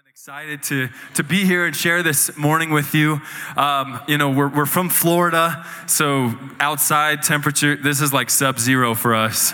and excited to, to be here and share this morning with you. Um, you know, we're, we're from Florida, so outside temperature, this is like sub zero for us.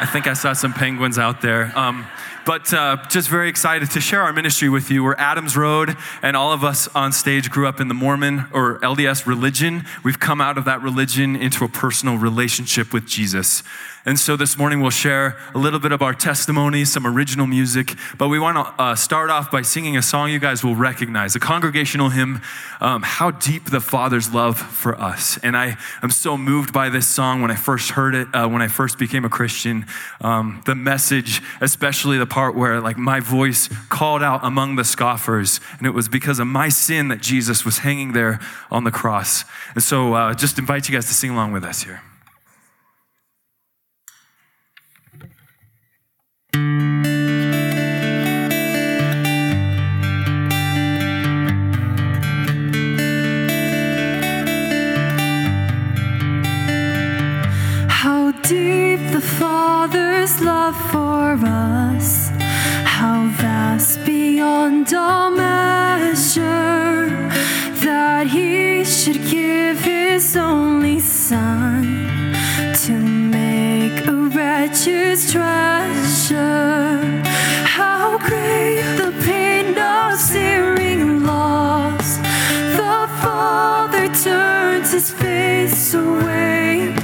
I think I saw some penguins out there. Um, but uh, just very excited to share our ministry with you. We're Adams Road, and all of us on stage grew up in the Mormon or LDS religion. We've come out of that religion into a personal relationship with Jesus. And so this morning we'll share a little bit of our testimony, some original music, but we want to uh, start off by singing a song you guys will recognize, a congregational hymn, um, How Deep the Father's Love for Us. And I am so moved by this song when I first heard it, uh, when I first became a Christian. Um, the message, especially the part where like my voice called out among the scoffers, and it was because of my sin that Jesus was hanging there on the cross. And so uh, just invite you guys to sing along with us here. How deep the Father's love for us, how vast beyond all measure, that He should give His only Son to make a wretch's treasure. How great the pain of searing loss! The Father turns His face away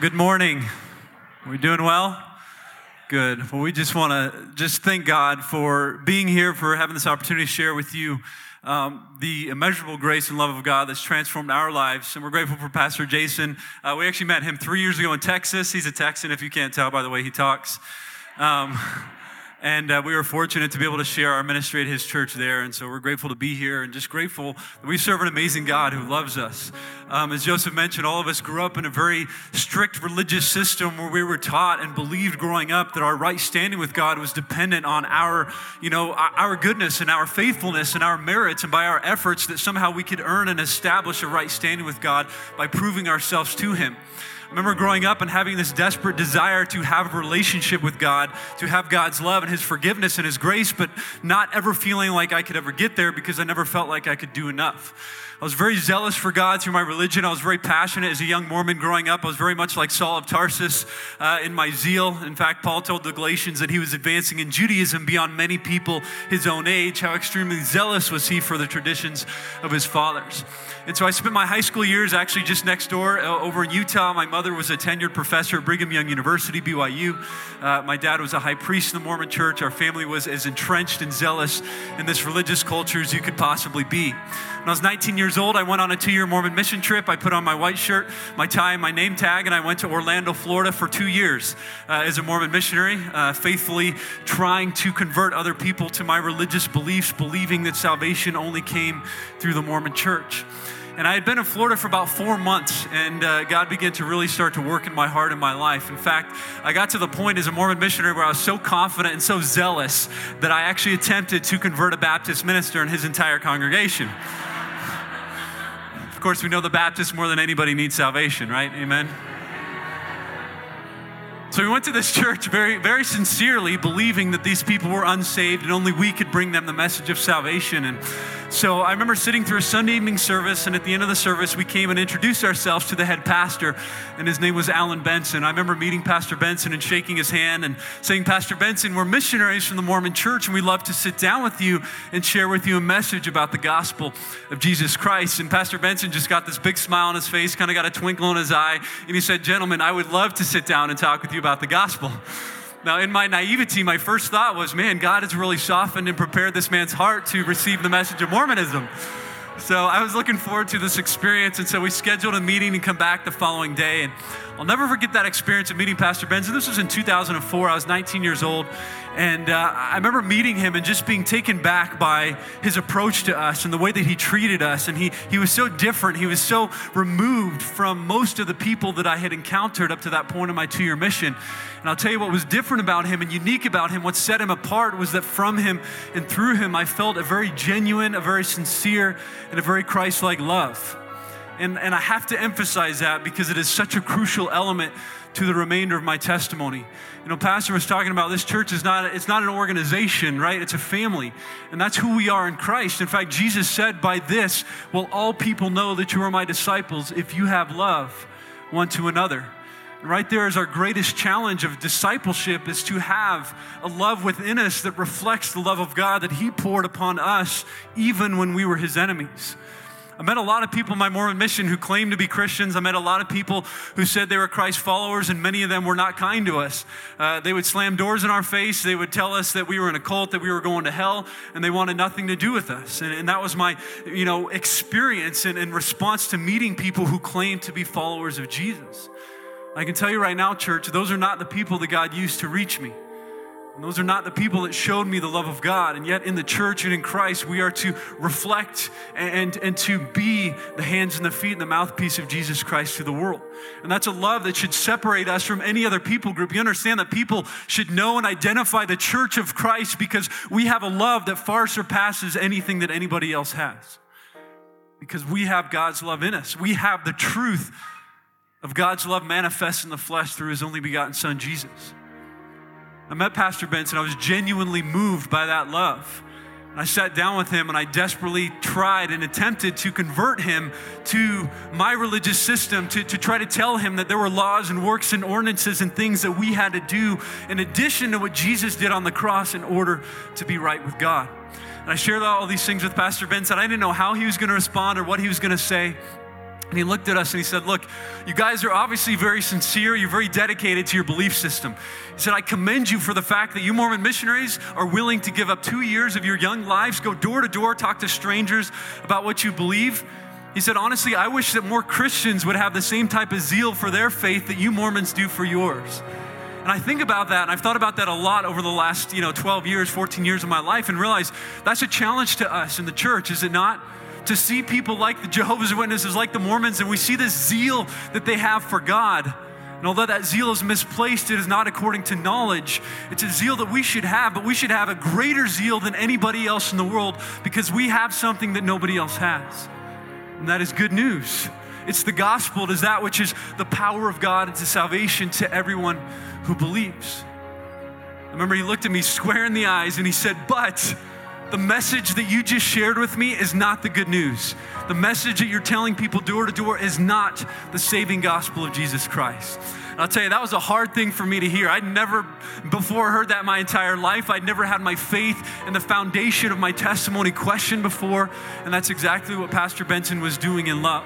Good morning. We doing well? Good. Well, we just want to just thank God for being here, for having this opportunity to share with you um, the immeasurable grace and love of God that's transformed our lives. And we're grateful for Pastor Jason. Uh, we actually met him three years ago in Texas. He's a Texan, if you can't tell by the way he talks. Um, and uh, we were fortunate to be able to share our ministry at his church there. And so we're grateful to be here and just grateful that we serve an amazing God who loves us. Um, as Joseph mentioned, all of us grew up in a very strict religious system where we were taught and believed growing up that our right standing with God was dependent on our, you know, our our goodness and our faithfulness and our merits and by our efforts that somehow we could earn and establish a right standing with God by proving ourselves to Him. Remember growing up and having this desperate desire to have a relationship with God, to have God's love and His forgiveness and His grace, but not ever feeling like I could ever get there because I never felt like I could do enough. I was very zealous for God through my religion. I was very passionate as a young Mormon growing up. I was very much like Saul of Tarsus uh, in my zeal. In fact, Paul told the Galatians that he was advancing in Judaism beyond many people his own age. How extremely zealous was he for the traditions of his fathers. And so I spent my high school years actually just next door uh, over in Utah. My mother was a tenured professor at Brigham Young University, BYU. Uh, my dad was a high priest in the Mormon church. Our family was as entrenched and zealous in this religious culture as you could possibly be. When I was 19 years old, I went on a two year Mormon mission trip. I put on my white shirt, my tie, my name tag, and I went to Orlando, Florida for two years uh, as a Mormon missionary, uh, faithfully trying to convert other people to my religious beliefs, believing that salvation only came through the Mormon church. And I had been in Florida for about four months, and uh, God began to really start to work in my heart and my life. In fact, I got to the point as a Mormon missionary where I was so confident and so zealous that I actually attempted to convert a Baptist minister and his entire congregation. Of course, we know the Baptists more than anybody needs salvation, right? Amen. So we went to this church very, very sincerely, believing that these people were unsaved and only we could bring them the message of salvation. And so I remember sitting through a Sunday evening service, and at the end of the service, we came and introduced ourselves to the head pastor, and his name was Alan Benson. I remember meeting Pastor Benson and shaking his hand and saying, Pastor Benson, we're missionaries from the Mormon church, and we'd love to sit down with you and share with you a message about the gospel of Jesus Christ. And Pastor Benson just got this big smile on his face, kind of got a twinkle in his eye, and he said, Gentlemen, I would love to sit down and talk with you about the gospel. Now, in my naivety, my first thought was, man, God has really softened and prepared this man's heart to receive the message of Mormonism. So I was looking forward to this experience, and so we scheduled a meeting and come back the following day. And I'll never forget that experience of meeting Pastor Benson. This was in 2004. I was 19 years old, and uh, I remember meeting him and just being taken back by his approach to us and the way that he treated us. And he he was so different. He was so removed from most of the people that I had encountered up to that point in my two-year mission. And I'll tell you what was different about him and unique about him, what set him apart was that from him and through him, I felt a very genuine, a very sincere, and a very Christ like love. And, and I have to emphasize that because it is such a crucial element to the remainder of my testimony. You know, Pastor was talking about this church is not, it's not an organization, right? It's a family. And that's who we are in Christ. In fact, Jesus said, By this will all people know that you are my disciples if you have love one to another. And right there is our greatest challenge of discipleship is to have a love within us that reflects the love of God that He poured upon us even when we were His enemies. I met a lot of people in my Mormon mission who claimed to be Christians. I met a lot of people who said they were Christ followers, and many of them were not kind to us. Uh, they would slam doors in our face. They would tell us that we were in a cult, that we were going to hell, and they wanted nothing to do with us. And, and that was my, you know, experience in, in response to meeting people who claimed to be followers of Jesus. I can tell you right now, church, those are not the people that God used to reach me. And those are not the people that showed me the love of God. And yet, in the church and in Christ, we are to reflect and, and to be the hands and the feet and the mouthpiece of Jesus Christ to the world. And that's a love that should separate us from any other people group. You understand that people should know and identify the church of Christ because we have a love that far surpasses anything that anybody else has. Because we have God's love in us, we have the truth of God's love manifest in the flesh through his only begotten Son, Jesus. I met Pastor Benson. I was genuinely moved by that love. I sat down with him and I desperately tried and attempted to convert him to my religious system, to, to try to tell him that there were laws and works and ordinances and things that we had to do in addition to what Jesus did on the cross in order to be right with God. And I shared all these things with Pastor Benson. I didn't know how he was going to respond or what he was going to say. And he looked at us and he said, Look, you guys are obviously very sincere. You're very dedicated to your belief system. He said, I commend you for the fact that you Mormon missionaries are willing to give up two years of your young lives, go door to door, talk to strangers about what you believe. He said, Honestly, I wish that more Christians would have the same type of zeal for their faith that you Mormons do for yours. And I think about that, and I've thought about that a lot over the last, you know, 12 years, 14 years of my life, and realize that's a challenge to us in the church, is it not? To see people like the Jehovah's Witnesses, like the Mormons, and we see this zeal that they have for God. And although that zeal is misplaced, it is not according to knowledge. It's a zeal that we should have, but we should have a greater zeal than anybody else in the world because we have something that nobody else has. And that is good news. It's the gospel, it is that which is the power of God into salvation to everyone who believes. I remember he looked at me square in the eyes and he said, But the message that you just shared with me is not the good news. The message that you're telling people door to door is not the saving gospel of Jesus Christ. And I'll tell you, that was a hard thing for me to hear. I'd never before heard that my entire life. I'd never had my faith and the foundation of my testimony questioned before. And that's exactly what Pastor Benson was doing in love.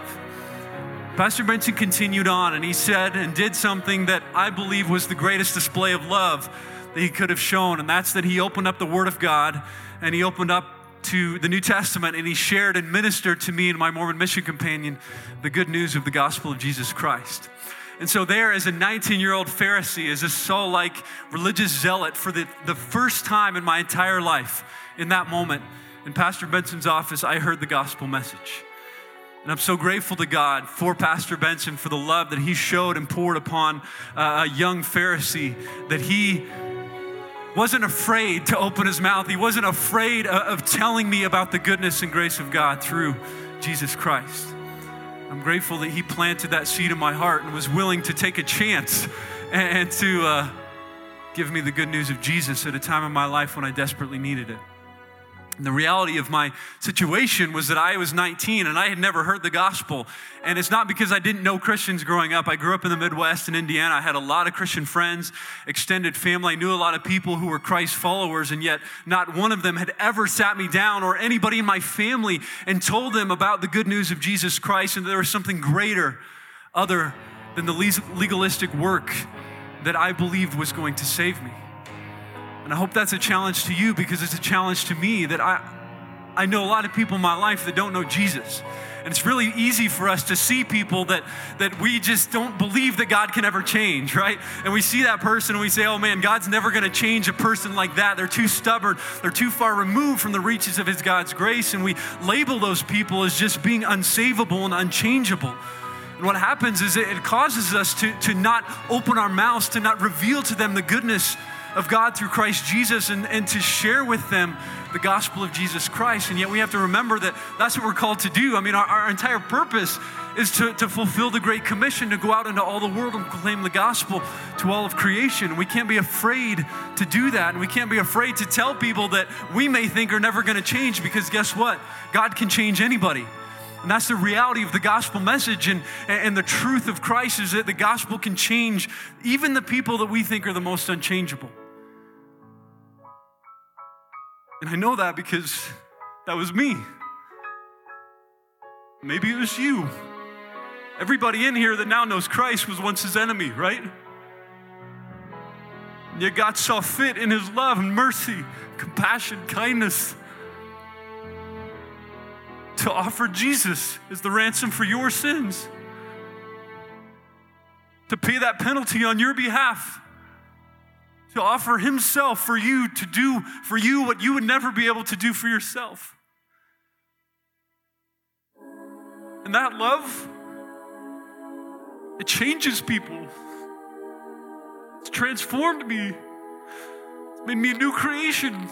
Pastor Benson continued on and he said and did something that I believe was the greatest display of love that he could have shown, and that's that he opened up the Word of God and he opened up to the New Testament and he shared and ministered to me and my Mormon mission companion the good news of the gospel of Jesus Christ. And so, there, as a 19 year old Pharisee, as a Saul like religious zealot, for the, the first time in my entire life, in that moment, in Pastor Benson's office, I heard the gospel message. And I'm so grateful to God for Pastor Benson for the love that he showed and poured upon uh, a young Pharisee, that he wasn't afraid to open his mouth. He wasn't afraid of telling me about the goodness and grace of God through Jesus Christ. I'm grateful that he planted that seed in my heart and was willing to take a chance and to uh, give me the good news of Jesus at a time in my life when I desperately needed it. And the reality of my situation was that I was 19 and I had never heard the gospel. And it's not because I didn't know Christians growing up. I grew up in the Midwest in Indiana. I had a lot of Christian friends, extended family. I knew a lot of people who were Christ followers, and yet not one of them had ever sat me down or anybody in my family and told them about the good news of Jesus Christ and there was something greater other than the legalistic work that I believed was going to save me. And I hope that's a challenge to you because it's a challenge to me that I, I know a lot of people in my life that don't know Jesus. And it's really easy for us to see people that, that we just don't believe that God can ever change, right? And we see that person and we say, oh man, God's never gonna change a person like that. They're too stubborn, they're too far removed from the reaches of His God's grace. And we label those people as just being unsavable and unchangeable. And what happens is it, it causes us to, to not open our mouths, to not reveal to them the goodness of God through Christ Jesus and, and to share with them the gospel of Jesus Christ. And yet we have to remember that that's what we're called to do. I mean, our, our entire purpose is to, to fulfill the Great Commission to go out into all the world and proclaim the gospel to all of creation. We can't be afraid to do that. And we can't be afraid to tell people that we may think are never going to change because guess what? God can change anybody. And that's the reality of the gospel message and, and the truth of Christ is that the gospel can change even the people that we think are the most unchangeable. And I know that because that was me. Maybe it was you. Everybody in here that now knows Christ was once his enemy, right? And yet God saw fit in his love and mercy, compassion, kindness to offer Jesus as the ransom for your sins, to pay that penalty on your behalf to offer himself for you to do for you what you would never be able to do for yourself. And that love, it changes people. It's transformed me. It's made me a new creation.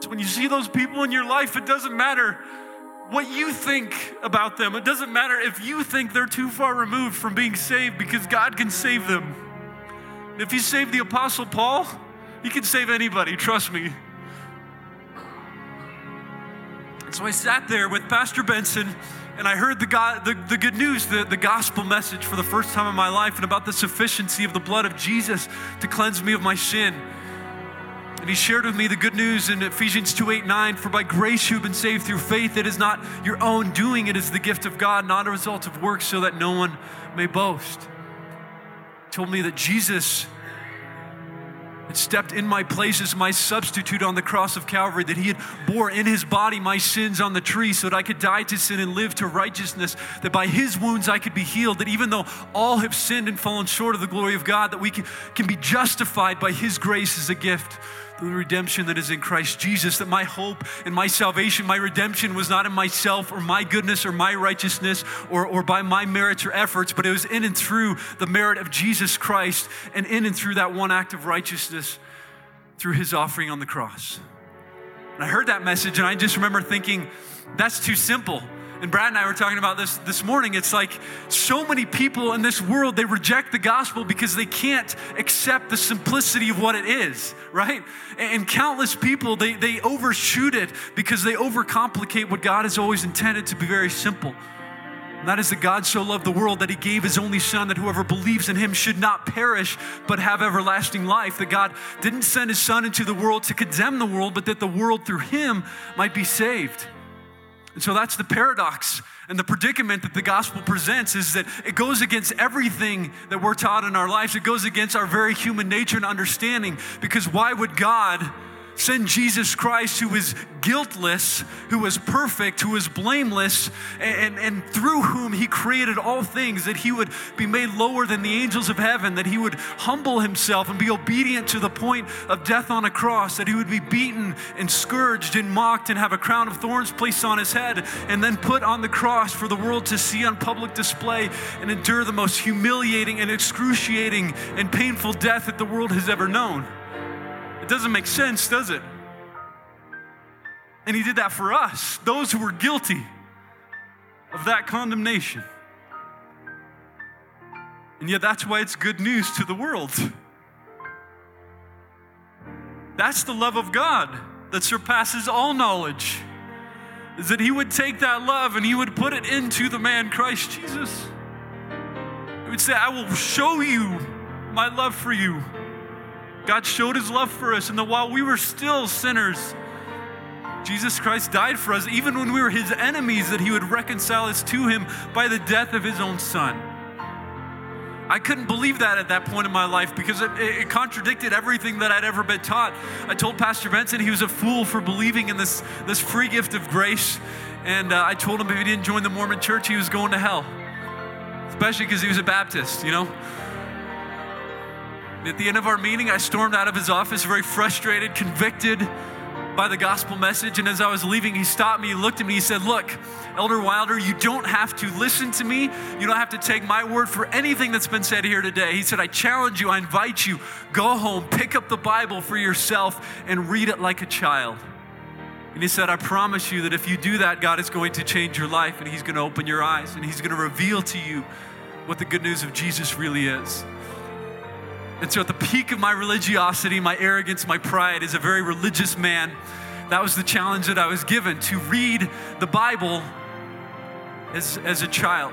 So when you see those people in your life, it doesn't matter what you think about them. It doesn't matter if you think they're too far removed from being saved because God can save them. If He saved the Apostle Paul, He can save anybody, trust me. So I sat there with Pastor Benson and I heard the, God, the, the good news, the, the gospel message for the first time in my life and about the sufficiency of the blood of Jesus to cleanse me of my sin. And he shared with me the good news in Ephesians 2 8 9 For by grace you have been saved through faith. It is not your own doing, it is the gift of God, not a result of works, so that no one may boast. He told me that Jesus had stepped in my place as my substitute on the cross of Calvary, that he had bore in his body my sins on the tree so that I could die to sin and live to righteousness, that by his wounds I could be healed, that even though all have sinned and fallen short of the glory of God, that we can, can be justified by his grace as a gift through the redemption that is in Christ Jesus, that my hope and my salvation, my redemption was not in myself or my goodness or my righteousness or, or by my merits or efforts, but it was in and through the merit of Jesus Christ and in and through that one act of righteousness through his offering on the cross. And I heard that message and I just remember thinking, That's too simple. And Brad and I were talking about this this morning. It's like so many people in this world, they reject the gospel because they can't accept the simplicity of what it is, right? And countless people, they, they overshoot it because they overcomplicate what God has always intended to be very simple. And that is that God so loved the world that he gave his only son that whoever believes in him should not perish but have everlasting life. That God didn't send his son into the world to condemn the world, but that the world through him might be saved. And so that's the paradox and the predicament that the gospel presents is that it goes against everything that we're taught in our lives. It goes against our very human nature and understanding because why would God send Jesus Christ, who was guiltless, who was perfect, who was blameless, and, and, through whom he created all things, that he would be made lower than the angels of heaven, that he would humble himself and be obedient to the point of death on a cross, that he would be beaten and scourged and mocked and have a crown of thorns placed on his head, and then put on the cross for the world to see on public display and endure the most humiliating and excruciating and painful death that the world has ever known doesn't make sense, does it? And he did that for us, those who were guilty of that condemnation. And yet, that's why it's good news to the world. That's the love of God that surpasses all knowledge. Is that He would take that love and He would put it into the man Christ Jesus. He would say, I will show you my love for you. God showed his love for us, and that while we were still sinners, Jesus Christ died for us, even when we were his enemies, that he would reconcile us to him by the death of his own son. I couldn't believe that at that point in my life because it, it, contradicted everything that I'd ever been taught. I told Pastor Benson he was a fool for believing in this, this free gift of grace. And uh, I told him if he didn't join the Mormon church, he was going to hell, especially because he was a Baptist, you know? At the end of our meeting, I stormed out of his office very frustrated, convicted by the gospel message. And as I was leaving, he stopped me, he looked at me, he said, Look, Elder Wilder, you don't have to listen to me. You don't have to take my word for anything that's been said here today. He said, I challenge you, I invite you, go home, pick up the Bible for yourself, and read it like a child. And he said, I promise you that if you do that, God is going to change your life and He's going to open your eyes and He's going to reveal to you what the good news of Jesus really is. And so, at the peak of my religiosity, my arrogance, my pride, as a very religious man, that was the challenge that I was given to read the Bible as, as a child.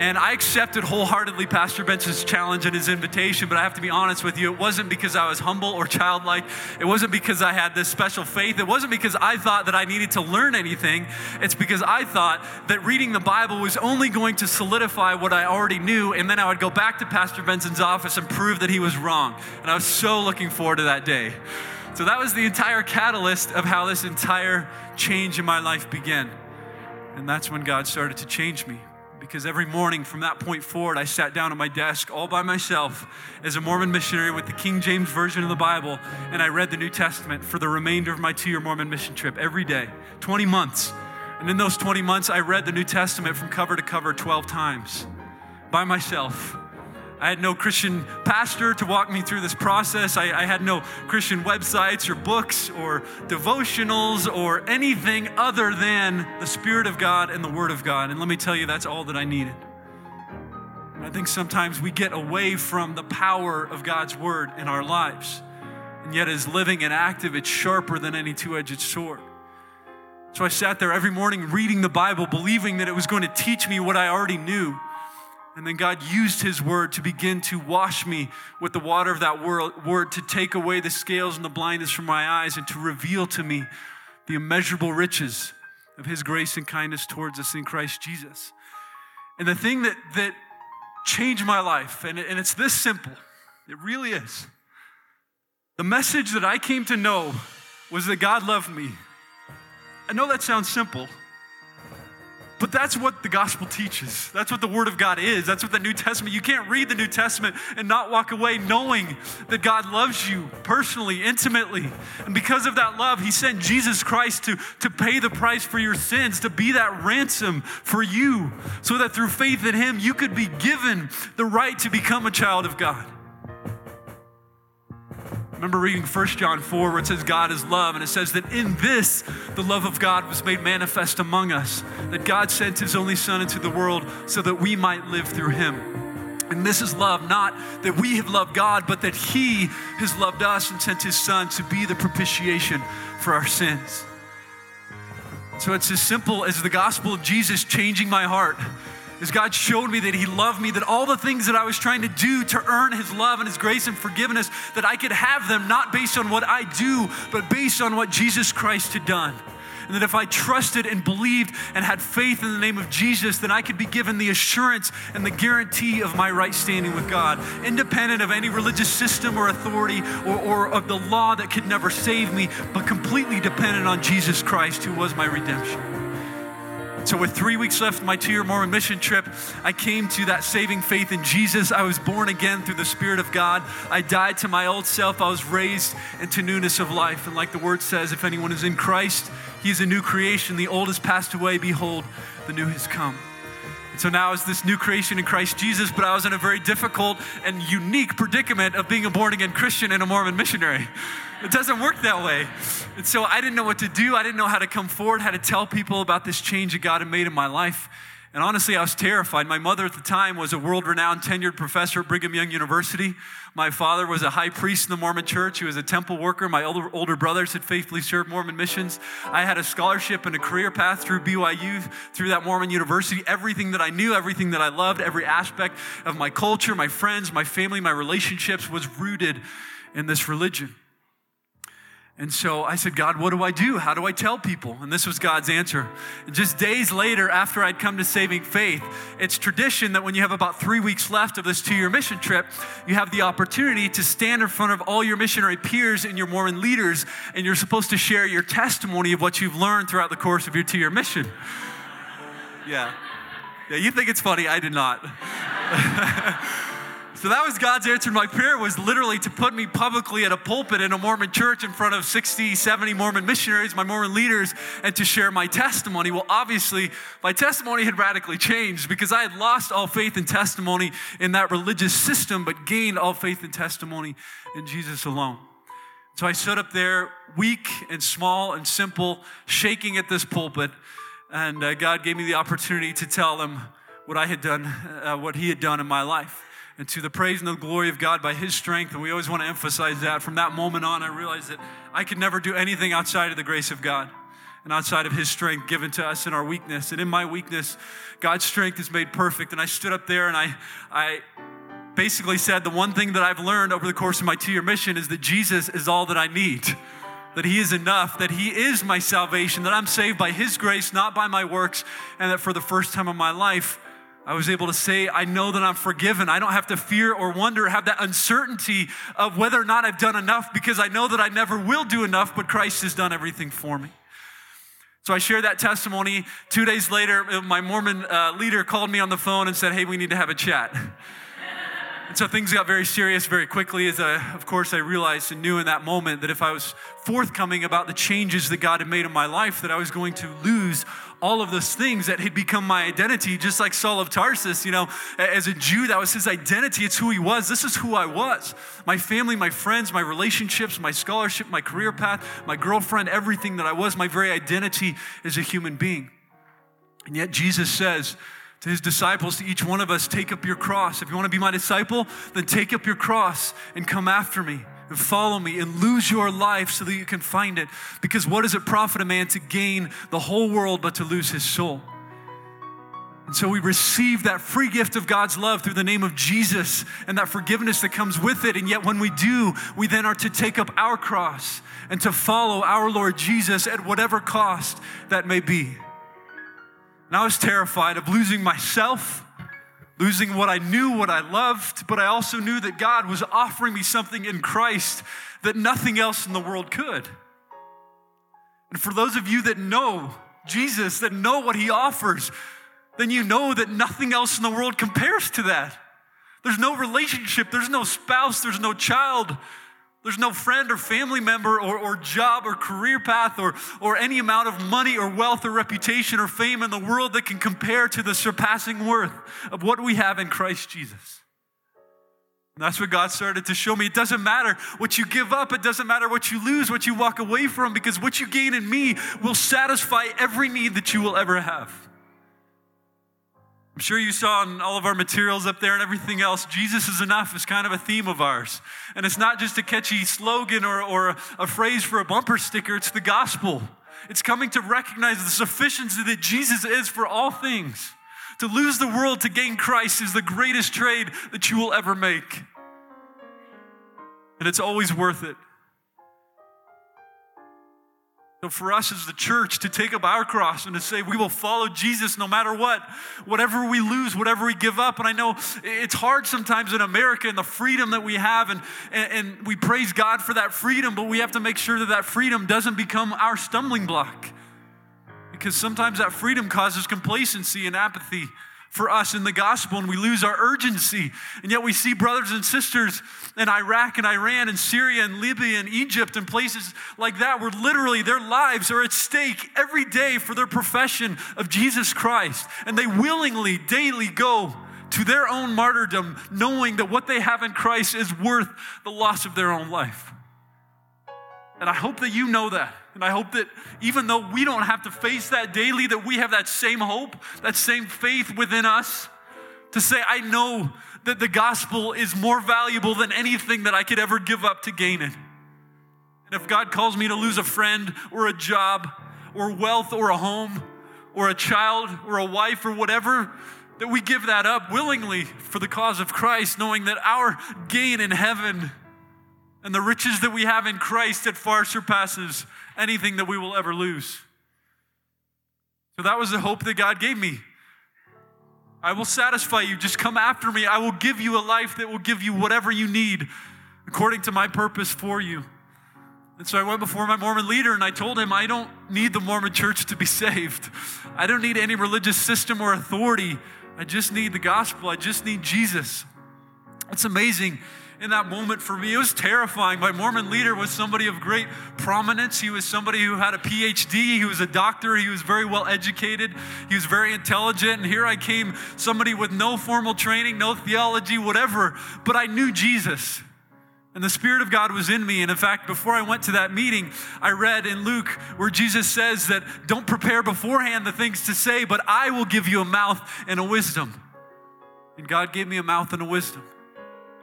And I accepted wholeheartedly Pastor Benson's challenge and his invitation, but I have to be honest with you, it wasn't because I was humble or childlike. It wasn't because I had this special faith. It wasn't because I thought that I needed to learn anything. It's because I thought that reading the Bible was only going to solidify what I already knew, and then I would go back to Pastor Benson's office and prove that he was wrong. And I was so looking forward to that day. So that was the entire catalyst of how this entire change in my life began. And that's when God started to change me because every morning from that point forward, I sat down at my desk all by myself as a Mormon missionary with the King James Version of the Bible, and I read the New Testament for the remainder of my two year Mormon mission trip every day, 20 months. And in those 20 months, I read the New Testament from cover to cover 12 times by myself. I had no Christian pastor to walk me through this process. I, I, had no Christian websites or books or devotionals or anything other than the Spirit of God and the Word of God. And let me tell you, that's all that I needed. I think sometimes we get away from the power of God's Word in our lives. And yet, as living and active, it's sharper than any two edged sword. So I sat there every morning reading the Bible, believing that it was going to teach me what I already knew and then God used his word to begin to wash me with the water of that word, to take away the scales and the blindness from my eyes, and to reveal to me the immeasurable riches of his grace and kindness towards us in Christ Jesus. And the thing that, that changed my life, and, and it's this simple, it really is. The message that I came to know was that God loved me. I know that sounds simple. But that's what the gospel teaches. That's what the Word of God is. That's what the New Testament, you can't read the New Testament and not walk away knowing that God loves you personally, intimately. And because of that love, He sent Jesus Christ to, to pay the price for your sins, to be that ransom for you, so that through faith in Him, you could be given the right to become a child of God. Remember reading 1 John 4 where it says God is love, and it says that in this the love of God was made manifest among us, that God sent his only Son into the world so that we might live through him. And this is love, not that we have loved God, but that He has loved us and sent His Son to be the propitiation for our sins. So it's as simple as the gospel of Jesus changing my heart. As God showed me that He loved me, that all the things that I was trying to do to earn His love and His grace and forgiveness, that I could have them not based on what I do, but based on what Jesus Christ had done. And that if I trusted and believed and had faith in the name of Jesus, then I could be given the assurance and the guarantee of my right standing with God, independent of any religious system or authority or, or of the law that could never save me, but completely dependent on Jesus Christ, who was my redemption. So, with three weeks left my two year Mormon mission trip, I came to that saving faith in Jesus. I was born again through the Spirit of God. I died to my old self. I was raised into newness of life. And, like the word says, if anyone is in Christ, he is a new creation. The old has passed away. Behold, the new has come. And so now is this new creation in Christ Jesus, but I was in a very difficult and unique predicament of being a born again Christian and a Mormon missionary. It doesn't work that way. And so I didn't know what to do. I didn't know how to come forward, how to tell people about this change that God had made in my life. And honestly, I was terrified. My mother at the time was a world renowned tenured professor at Brigham Young University. My father was a high priest in the Mormon church. He was a temple worker. My older, older brothers had faithfully served Mormon missions. I had a scholarship and a career path through BYU, through that Mormon university. Everything that I knew, everything that I loved, every aspect of my culture, my friends, my family, my relationships was rooted in this religion. And so I said, God, what do I do? How do I tell people? And this was God's answer. And just days later, after I'd come to saving faith, it's tradition that when you have about three weeks left of this two year mission trip, you have the opportunity to stand in front of all your missionary peers and your Mormon leaders, and you're supposed to share your testimony of what you've learned throughout the course of your two year mission. Yeah. Yeah, you think it's funny. I did not. So that was God's answer my prayer was literally to put me publicly at a pulpit in a Mormon church in front of 60, 70 Mormon missionaries, my Mormon leaders, and to share my testimony. Well, obviously, my testimony had radically changed because I had lost all faith and testimony in that religious system, but gained all faith and testimony in Jesus alone. So I stood up there, weak and small and simple, shaking at this pulpit, and uh, God gave me the opportunity to tell them what I had done, uh, what He had done in my life and to the praise and the glory of God by His strength. And we always want to emphasize that. From that moment on, I realized that I could never do anything outside of the grace of God and outside of His strength given to us in our weakness. And in my weakness, God's strength is made perfect. And I stood up there and I, I basically said the one thing that I've learned over the course of my two year mission is that Jesus is all that I need. That he is enough, that he is my salvation, that I'm saved by his grace, not by my works, and that for the first time in my life, I was able to say, I know that I'm forgiven. I don't have to fear or wonder, have that uncertainty of whether or not I've done enough because I know that I never will do enough, but Christ has done everything for me. So I shared that testimony. Two days later, my Mormon uh, leader called me on the phone and said, Hey, we need to have a chat. And so things got very serious very quickly as I, of course, I realized and knew in that moment that if I was forthcoming about the changes that God had made in my life, that I was going to lose all of those things that had become my identity, just like Saul of Tarsus, you know, as a Jew, that was his identity. It's who he was. This is who I was. My family, my friends, my relationships, my scholarship, my career path, my girlfriend, everything that I was, my very identity as a human being. And yet Jesus says, to his disciples, to each one of us, take up your cross. If you want to be my disciple, then take up your cross and come after me and follow me and lose your life so that you can find it. Because what does it profit a man to gain the whole world but to lose his soul? And so we receive that free gift of God's love through the name of Jesus and that forgiveness that comes with it. And yet, when we do, we then are to take up our cross and to follow our Lord Jesus at whatever cost that may be. And I was terrified of losing myself, losing what I knew, what I loved, but I also knew that God was offering me something in Christ that nothing else in the world could. And for those of you that know Jesus, that know what he offers, then you know that nothing else in the world compares to that. There's no relationship, there's no spouse, there's no child, there's no friend or family member or, or job or career path or, or any amount of money or wealth or reputation or fame in the world that can compare to the surpassing worth of what we have in Christ Jesus. And that's what God started to show me. It doesn't matter what you give up, it doesn't matter what you lose, what you walk away from, because what you gain in me will satisfy every need that you will ever have. I'm sure you saw in all of our materials up there and everything else, Jesus is enough is kind of a theme of ours. And it's not just a catchy slogan or, or a, a phrase for a bumper sticker, it's the gospel. It's coming to recognize the sufficiency that Jesus is for all things. To lose the world to gain Christ is the greatest trade that you will ever make. And it's always worth it. So, for us as the church to take up our cross and to say we will follow Jesus no matter what, whatever we lose, whatever we give up. And I know it's hard sometimes in America and the freedom that we have, and, and, and we praise God for that freedom, but we have to make sure that that freedom doesn't become our stumbling block. Because sometimes that freedom causes complacency and apathy for us in the gospel and we lose our urgency. And yet we see brothers and sisters in Iraq and Iran and Syria and Libya and Egypt and places like that where literally their lives are at stake every day for their profession of Jesus Christ. And they willingly, daily go to their own martyrdom, knowing that what they have in Christ is worth the loss of their own life. And I hope that you know that. And I hope that even though we don't have to face that daily, that we have that same hope, that same faith within us to say, I know that the gospel is more valuable than anything that I could ever give up to gain it. And if God calls me to lose a friend or a job or wealth or a home or a child or a wife or whatever, that we give that up willingly for the cause of Christ, knowing that our gain in heaven and the riches that we have in Christ that far surpasses anything that we will ever lose. So that was the hope that God gave me. I will satisfy you. Just come after me. I will give you a life that will give you whatever you need according to my purpose for you. And so I went before my Mormon leader and I told him, I don't need the Mormon church to be saved. I don't need any religious system or authority. I just need the gospel. I just need Jesus. It's amazing in that moment for me. It was terrifying. My Mormon leader was somebody of great prominence. He was somebody who had a PhD, he was a doctor, he was very well educated, he was very intelligent. And here I came, somebody with no formal training, no theology, whatever, but I knew Jesus. And the Spirit of God was in me. And in fact, before I went to that meeting, I read in Luke where Jesus says that don't prepare beforehand the things to say, but I will give you a mouth and a wisdom. And God gave me a mouth and a wisdom.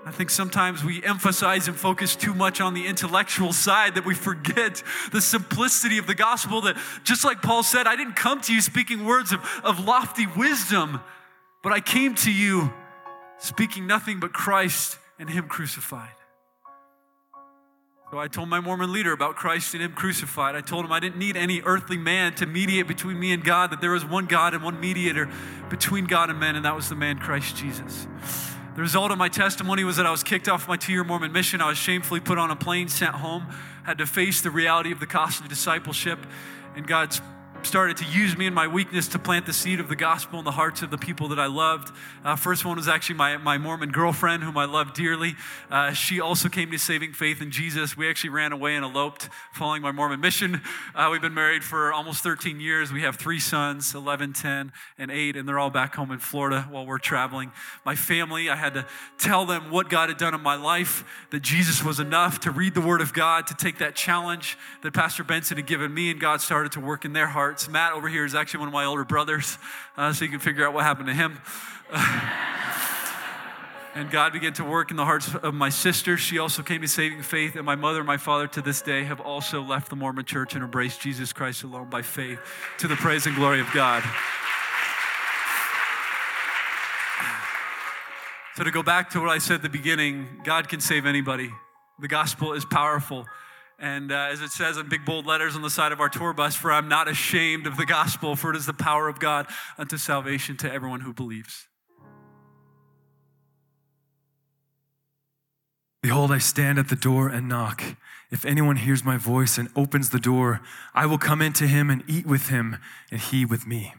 I think sometimes we emphasize and focus too much on the intellectual side that we forget the simplicity of the gospel. That just like Paul said, I didn't come to you speaking words of, of lofty wisdom, but I came to you speaking nothing but Christ and Him crucified. So I told my Mormon leader about Christ and Him crucified. I told him I didn't need any earthly man to mediate between me and God, that there was one God and one mediator between God and men, and that was the man Christ Jesus. The result of my testimony was that I was kicked off my two year Mormon mission. I was shamefully put on a plane, sent home, had to face the reality of the cost of discipleship, and God's started to use me in my weakness to plant the seed of the gospel in the hearts of the people that I loved. Uh, first one was actually my, my Mormon girlfriend, whom I loved dearly. Uh, she also came to saving faith in Jesus. We actually ran away and eloped following my Mormon mission. Uh, we've been married for almost 13 years. We have three sons 11, 10, and 8, and they're all back home in Florida while we're traveling. My family, I had to tell them what God had done in my life, that Jesus was enough, to read the Word of God, to take that challenge that Pastor Benson had given me, and God started to work in their heart hearts. Matt over here is actually one of my older brothers, uh, so you can figure out what happened to him. and God began to work in the hearts of my sister. She also came to saving faith, and my mother and my father to this day have also left the Mormon church and embraced Jesus Christ alone by faith to the praise and glory of God. So, to go back to what I said at the beginning, God can save anybody. The gospel is powerful. And uh, as it says in big bold letters on the side of our tour bus, for I'm not ashamed of the gospel, for it is the power of God unto salvation to everyone who believes. Behold, I stand at the door and knock. If anyone hears my voice and opens the door, I will come into him and eat with him, and he with me.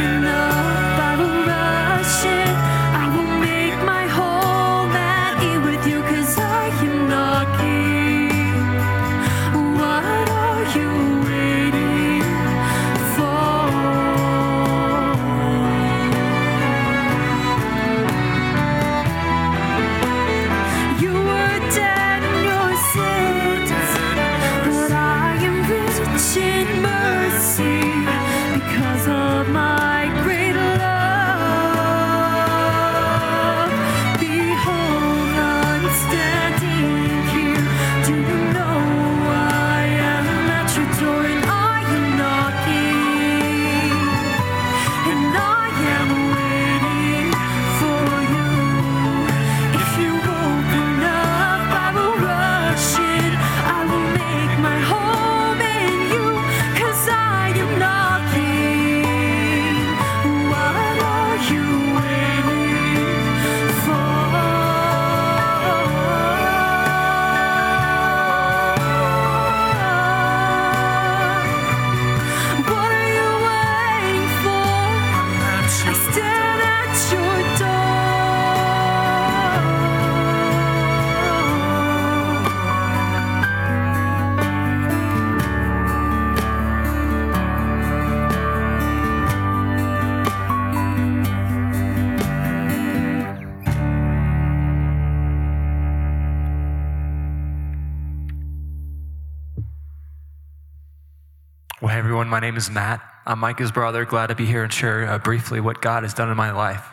Open is Matt. I'm Micah's brother. Glad to be here and share uh, briefly what God has done in my life.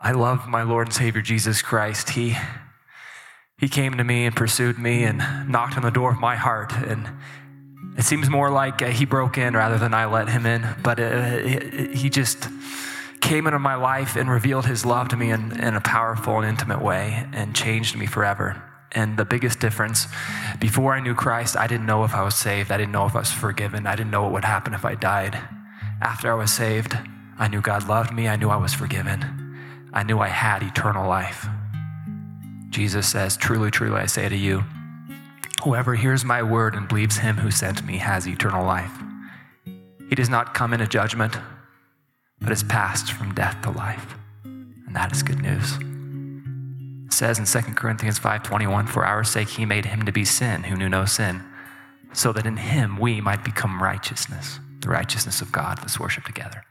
I love my Lord and Savior Jesus Christ. He he came to me and pursued me and knocked on the door of my heart. And it seems more like uh, he broke in rather than I let him in. But uh, he he just came into my life and revealed his love to me in, in a powerful and intimate way and changed me forever. And the biggest difference, before I knew Christ, I didn't know if I was saved. I didn't know if I was forgiven. I didn't know what would happen if I died. After I was saved, I knew God loved me. I knew I was forgiven. I knew I had eternal life. Jesus says, Truly, truly, I say to you, whoever hears my word and believes him who sent me has eternal life. He does not come into judgment, but is passed from death to life. And that is good news. Says in 2 Corinthians 5:21, "For our sake he made him to be sin who knew no sin, so that in him we might become righteousness, the righteousness of God." Let's worship together.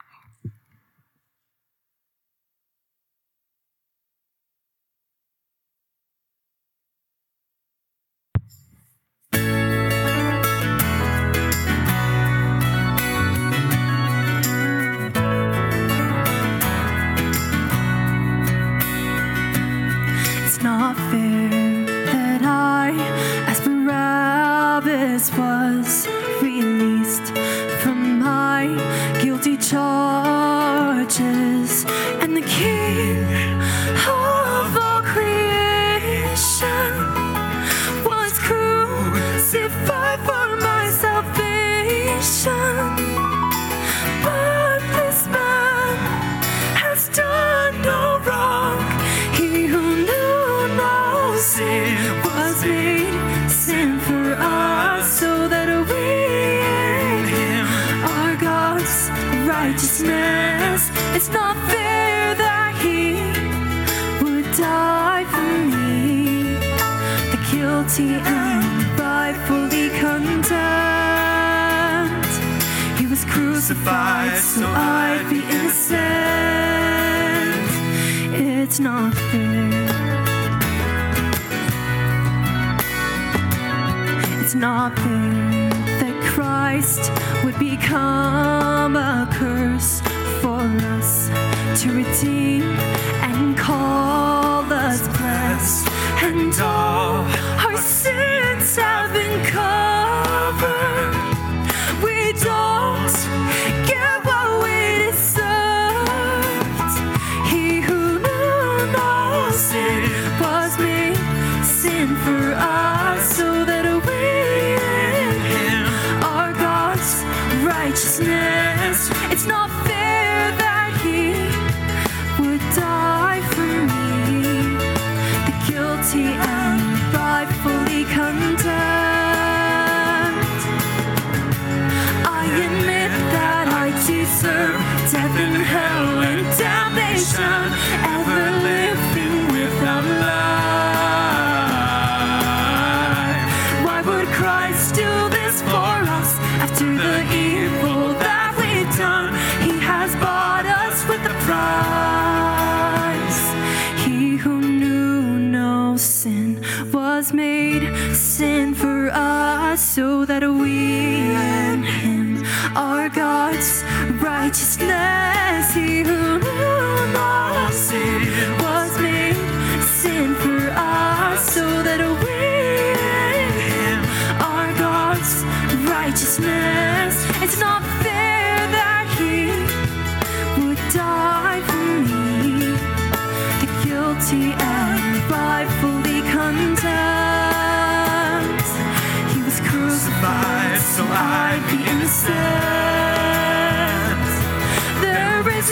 Jesus was released from my guilty charges, and the King of all creation was crucified for my salvation. But this man has done no wrong. He who knew no sin was made sin are so that we in Him are God's righteousness. It's not fair that He would die for me, the guilty and rightfully condemned. He was crucified so I'd be innocent. It's not fair. It's not that Christ would become a curse for us to redeem and call us blessed. And all our sins have been covered. That we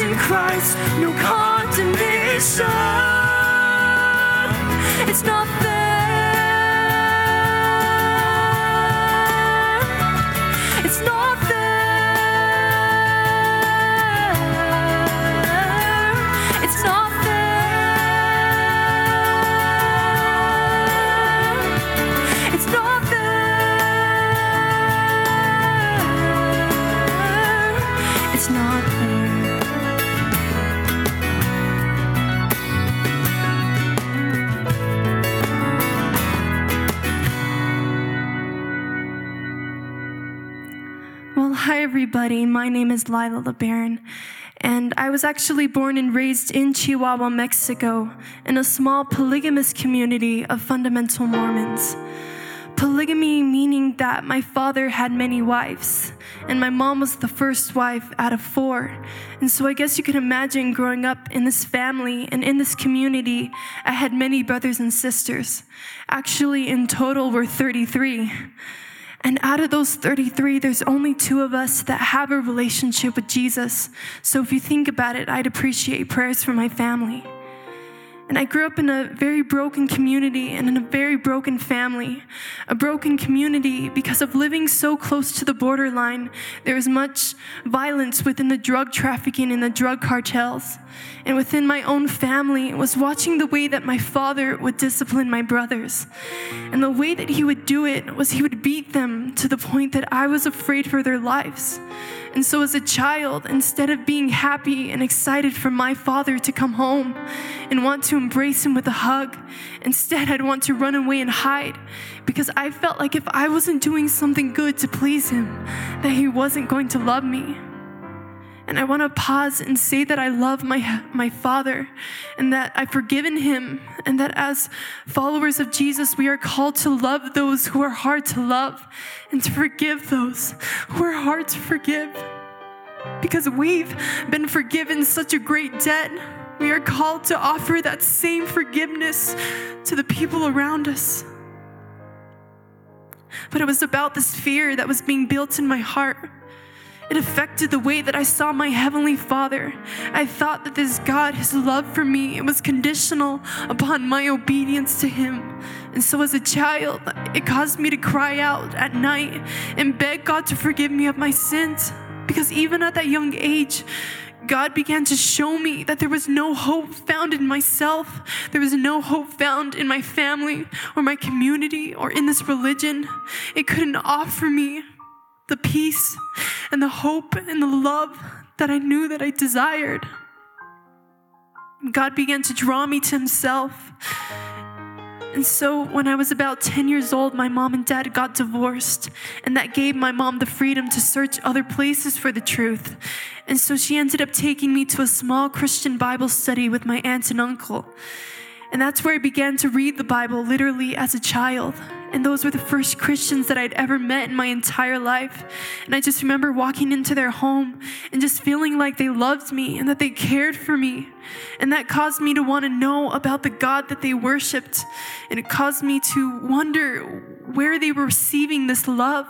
in Christ no condemnation. It's not fair. Everybody. My name is Lila LeBaron, and I was actually born and raised in Chihuahua, Mexico, in a small polygamous community of fundamental Mormons. Polygamy meaning that my father had many wives, and my mom was the first wife out of four. And so I guess you can imagine growing up in this family and in this community, I had many brothers and sisters. Actually, in total, we're 33. And out of those 33, there's only two of us that have a relationship with Jesus. So if you think about it, I'd appreciate prayers for my family. And I grew up in a very broken community and in a very broken family. A broken community because of living so close to the borderline. There was much violence within the drug trafficking and the drug cartels. And within my own family was watching the way that my father would discipline my brothers. And the way that he would do it was he would beat them to the point that I was afraid for their lives. And so, as a child, instead of being happy and excited for my father to come home and want to embrace him with a hug, instead, I'd want to run away and hide because I felt like if I wasn't doing something good to please him, that he wasn't going to love me. And I want to pause and say that I love my, my Father and that I've forgiven him, and that as followers of Jesus, we are called to love those who are hard to love and to forgive those who are hard to forgive. Because we've been forgiven such a great debt, we are called to offer that same forgiveness to the people around us. But it was about this fear that was being built in my heart. It affected the way that I saw my Heavenly Father. I thought that this God, His love for me, it was conditional upon my obedience to Him. And so as a child, it caused me to cry out at night and beg God to forgive me of my sins. Because even at that young age, God began to show me that there was no hope found in myself. There was no hope found in my family or my community or in this religion. It couldn't offer me the peace and the hope and the love that I knew that I desired. God began to draw me to Himself. And so, when I was about 10 years old, my mom and dad got divorced, and that gave my mom the freedom to search other places for the truth. And so, she ended up taking me to a small Christian Bible study with my aunt and uncle. And that's where I began to read the Bible literally as a child. And those were the first Christians that I'd ever met in my entire life. And I just remember walking into their home and just feeling like they loved me and that they cared for me. And that caused me to want to know about the God that they worshiped. And it caused me to wonder where they were receiving this love.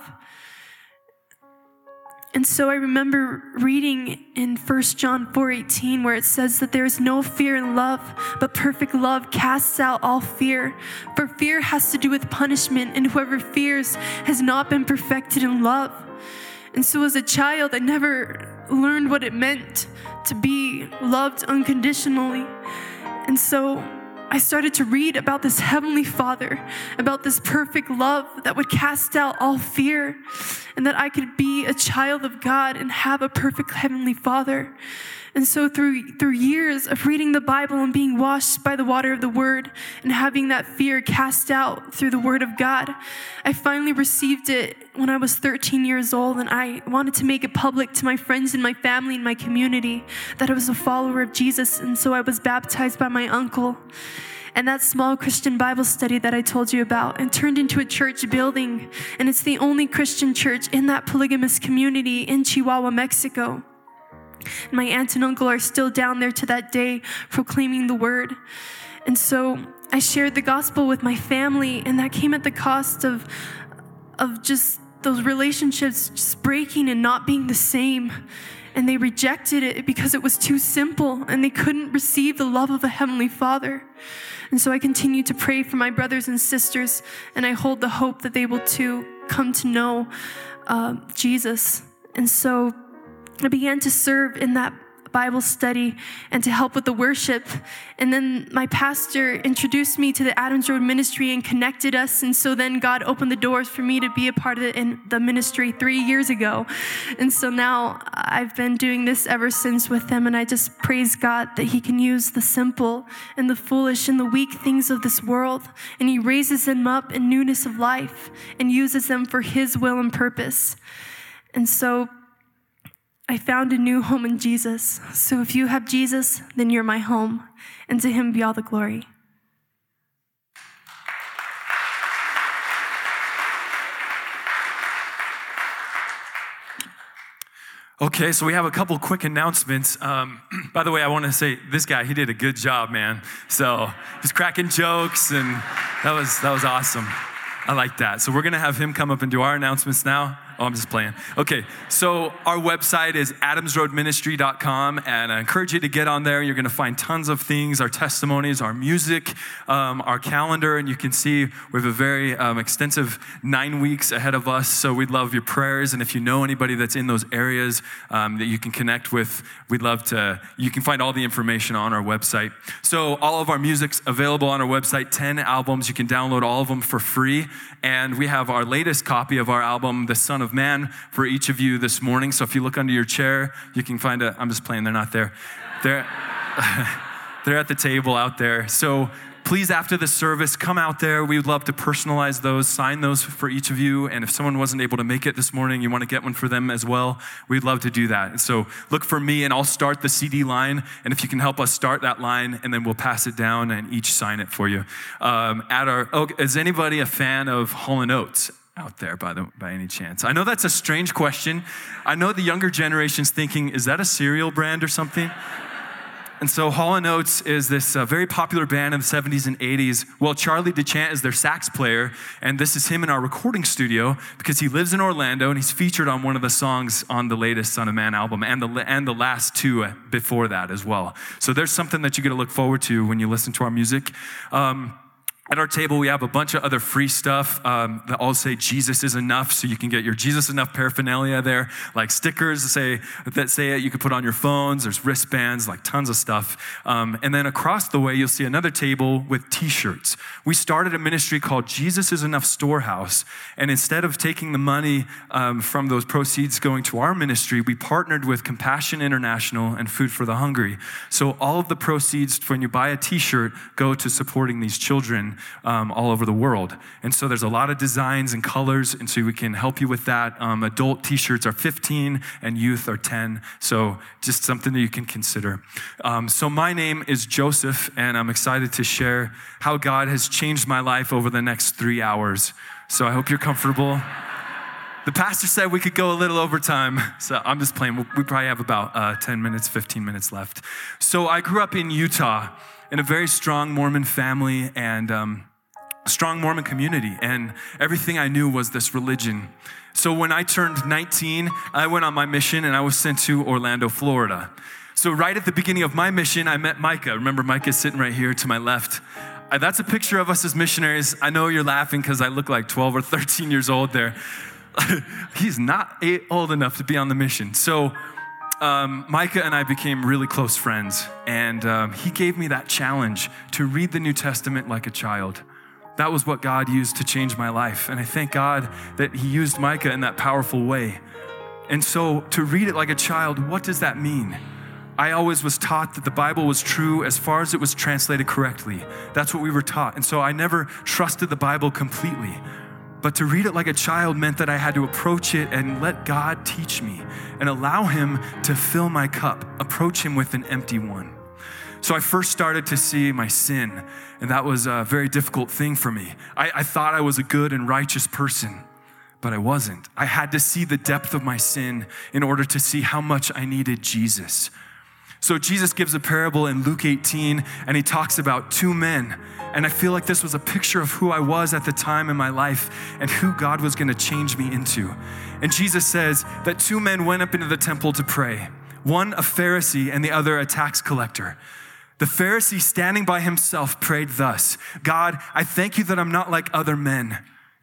And so I remember reading in 1 John 4:18 where it says that there is no fear in love, but perfect love casts out all fear. For fear has to do with punishment, and whoever fears has not been perfected in love. And so as a child, I never learned what it meant to be loved unconditionally. And so I started to read about this Heavenly Father, about this perfect love that would cast out all fear, and that I could be a child of God and have a perfect Heavenly Father. And so through through years of reading the Bible and being washed by the water of the word and having that fear cast out through the word of God, I finally received it when I was 13 years old and I wanted to make it public to my friends and my family and my community that I was a follower of Jesus and so I was baptized by my uncle. And that small Christian Bible study that I told you about and turned into a church building. And it's the only Christian church in that polygamous community in Chihuahua, Mexico. My aunt and uncle are still down there to that day proclaiming the word. And so I shared the gospel with my family, and that came at the cost of, of just those relationships just breaking and not being the same. And they rejected it because it was too simple and they couldn't receive the love of a Heavenly Father. And so I continue to pray for my brothers and sisters, and I hold the hope that they will too come to know uh, Jesus. And so I began to serve in that Bible study and to help with the worship. And then my pastor introduced me to the Adams Road ministry and connected us. And so then God opened the doors for me to be a part of the, the ministry three years ago. And so now I've been doing this ever since with them. And I just praise God that He can use the simple and the foolish and the weak things of this world. And He raises them up in newness of life and uses them for His will and purpose. And so I found a new home in Jesus. So if you have Jesus, then you're my home. And to him be all the glory. Okay, so we have a couple quick announcements. Um, by the way, I want to say this guy, he did a good job, man. So he's cracking jokes, and that was that was awesome. I like that. So we're gonna have him come up and do our announcements now. Oh, I'm just playing. Okay, so our website is adamsroadministry.com, and I encourage you to get on there. You're going to find tons of things our testimonies, our music, um, our calendar, and you can see we have a very um, extensive nine weeks ahead of us. So we'd love your prayers, and if you know anybody that's in those areas um, that you can connect with, we'd love to. You can find all the information on our website. So all of our music's available on our website 10 albums. You can download all of them for free, and we have our latest copy of our album, The Son of Man, for each of you this morning. So if you look under your chair, you can find a. I'm just playing, they're not there. They're, they're at the table out there. So please, after the service, come out there. We would love to personalize those, sign those for each of you. And if someone wasn't able to make it this morning, you want to get one for them as well, we'd love to do that. So look for me, and I'll start the CD line. And if you can help us start that line, and then we'll pass it down and each sign it for you. Um, at our, oh, is anybody a fan of Hall and Oates? Out there by, the, by any chance? I know that's a strange question. I know the younger generation's thinking, is that a cereal brand or something? And so Hall & Oates is this uh, very popular band in the 70s and 80s. Well, Charlie DeChant is their sax player, and this is him in our recording studio because he lives in Orlando and he's featured on one of the songs on the latest Son of Man album and the, and the last two uh, before that as well. So there's something that you're going to look forward to when you listen to our music. Um, At our table, we have a bunch of other free stuff um, that all say Jesus is enough, so you can get your Jesus enough paraphernalia there, like stickers that say, that say it. You can put on your phones. There's wristbands, like tons of stuff. Um, and then across the way, you'll see another table with T-shirts. We started a ministry called Jesus is Enough Storehouse, and instead of taking the money um, from those proceeds going to our ministry, we partnered with Compassion International and Food for the Hungry. So all of the proceeds when you buy a T-shirt go to supporting these children um, all over the world. And so there's a lot of designs and colors, and so we can help you with that. Um, adult t shirts are 15 and youth are 10. So just something that you can consider. Um, so my name is Joseph, and I'm excited to share how God has changed my life over the next three hours. So I hope you're comfortable. The pastor said we could go a little over time, so I'm just playing. We probably have about uh, 10 minutes, 15 minutes left. So I grew up in Utah in a very strong Mormon family and um, strong Mormon community, and everything I knew was this religion. So when I turned 19, I went on my mission and I was sent to Orlando, Florida. So right at the beginning of my mission, I met Micah. Remember, Micah sitting right here to my left. That's a picture of us as missionaries. I know you're laughing because I look like 12 or 13 years old there. He's not old enough to be on the mission. So um, Micah and I became really close friends, and um, he gave me that challenge to read the New Testament like a child. That was what God used to change my life, and I thank God that He used Micah in that powerful way. And so, to read it like a child, what does that mean? I always was taught that the Bible was true as far as it was translated correctly. That's what we were taught. And so I never trusted the Bible completely. But to read it like a child meant that I had to approach it and let God teach me and allow Him to fill my cup, approach Him with an empty one. So I first started to see my sin, and that was a very difficult thing for me. I, I thought I was a good and righteous person, but I wasn't. I had to see the depth of my sin in order to see how much I needed Jesus. So Jesus gives a parable in Luke 18, and he talks about two men and I feel like this was a picture of who I was at the time in my life and who God was going to change me into. And Jesus says that two men went up into the temple to pray one a Pharisee and the other a tax collector. The Pharisee, standing by himself, prayed thus God, I thank you that I'm not like other men,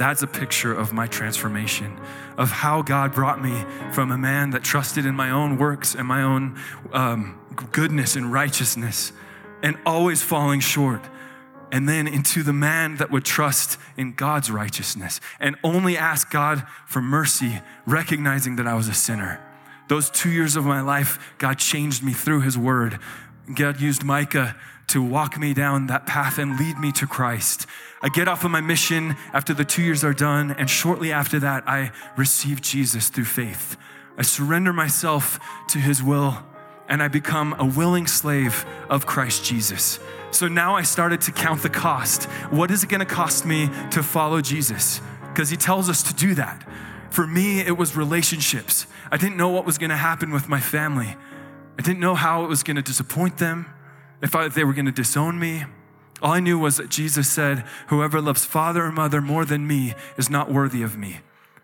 That's a picture of my transformation, of how God brought me from a man that trusted in my own works and my own um, goodness and righteousness and always falling short. And then into the man that would trust in God's righteousness and only ask God for mercy, recognizing that I was a sinner. Those two years of my life, God changed me through His Word. God used Micah to walk me down that path and lead me to Christ. I get off of my mission after the two years are done, and shortly after that, I receive Jesus through faith. I surrender myself to His will and I become a willing slave of Christ Jesus. So now I started to count the cost. What is it gonna cost me to follow Jesus? Because he tells us to do that. For me, it was relationships. I didn't know what was gonna happen with my family. I didn't know how it was gonna disappoint them, if, I, they were gonna disown me. All I knew was that Jesus said, Whoever loves father or mother more than me is not worthy of me.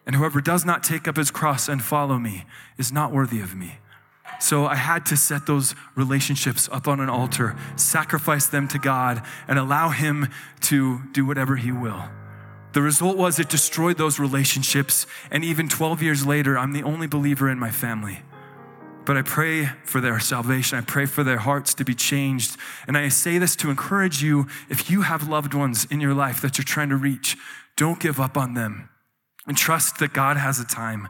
And whoever does not take up his cross and follow me is not worthy of me. So I had to set those relationships up on an altar, sacrifice them to God, and allow Him to do whatever He will. The result was it destroyed those relationships, and even 12 years later, I'm the only believer in my family. But I pray for their salvation. I pray for their hearts to be changed. And I say this to encourage you if you have loved ones in your life that you're trying to reach, don't give up on them. And trust that God has a time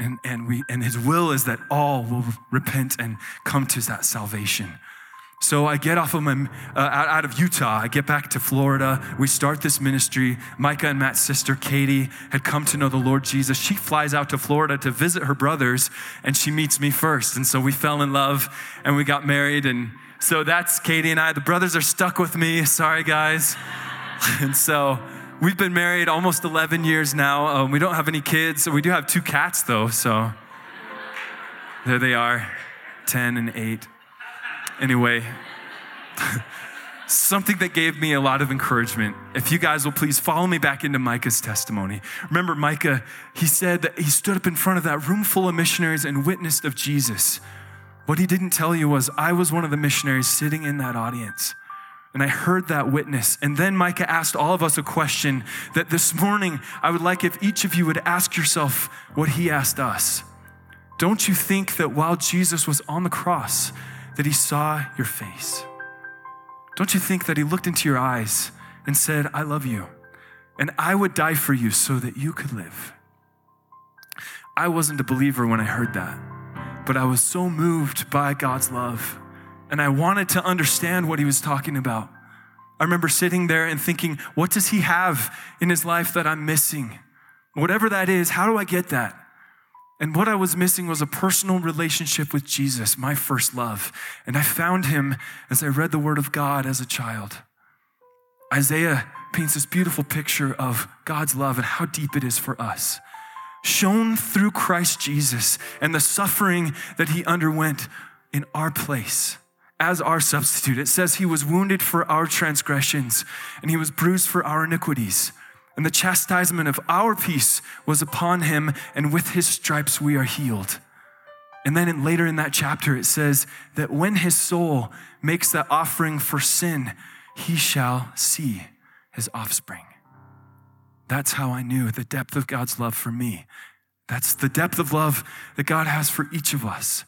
and, and, we, and his will is that all will repent and come to that salvation. So I get off of my, uh, out, of Utah. I get back to Florida. We start this ministry. Micah and Matt's sister, Katie, had come to know the Lord Jesus. She flies out to Florida to visit her brothers, and she meets me first. And so we fell in love, and we got married. And so that's Katie and I. The brothers are stuck with me. Sorry, guys. And so we've been married almost 11 years now. Um, we don't have any kids. We do have two cats, though. So there they are 10 and 8. Anyway, something that gave me a lot of encouragement. If you guys will please follow me back into Micah's testimony. Remember, Micah, he said that he stood up in front of that room full of missionaries and witnessed of Jesus. What he didn't tell you was, I was one of the missionaries sitting in that audience. And I heard that witness. And then Micah asked all of us a question that this morning I would like if each of you would ask yourself what he asked us. Don't you think that while Jesus was on the cross, that he saw your face? Don't you think that he looked into your eyes and said, I love you, and I would die for you so that you could live? I wasn't a believer when I heard that, but I was so moved by God's love and I wanted to understand what he was talking about. I remember sitting there and thinking, what does he have in his life that I'm missing? Whatever that is, how do I get that? And what I was missing was a personal relationship with Jesus, my first love. And I found him as I read the Word of God as a child. Isaiah paints this beautiful picture of God's love and how deep it is for us, shown through Christ Jesus and the suffering that he underwent in our place as our substitute. It says he was wounded for our transgressions and he was bruised for our iniquities. And the chastisement of our peace was upon him, and with his stripes we are healed. And then later in that chapter, it says that when his soul makes that offering for sin, he shall see his offspring. That's how I knew the depth of God's love for me. That's the depth of love that God has for each of us.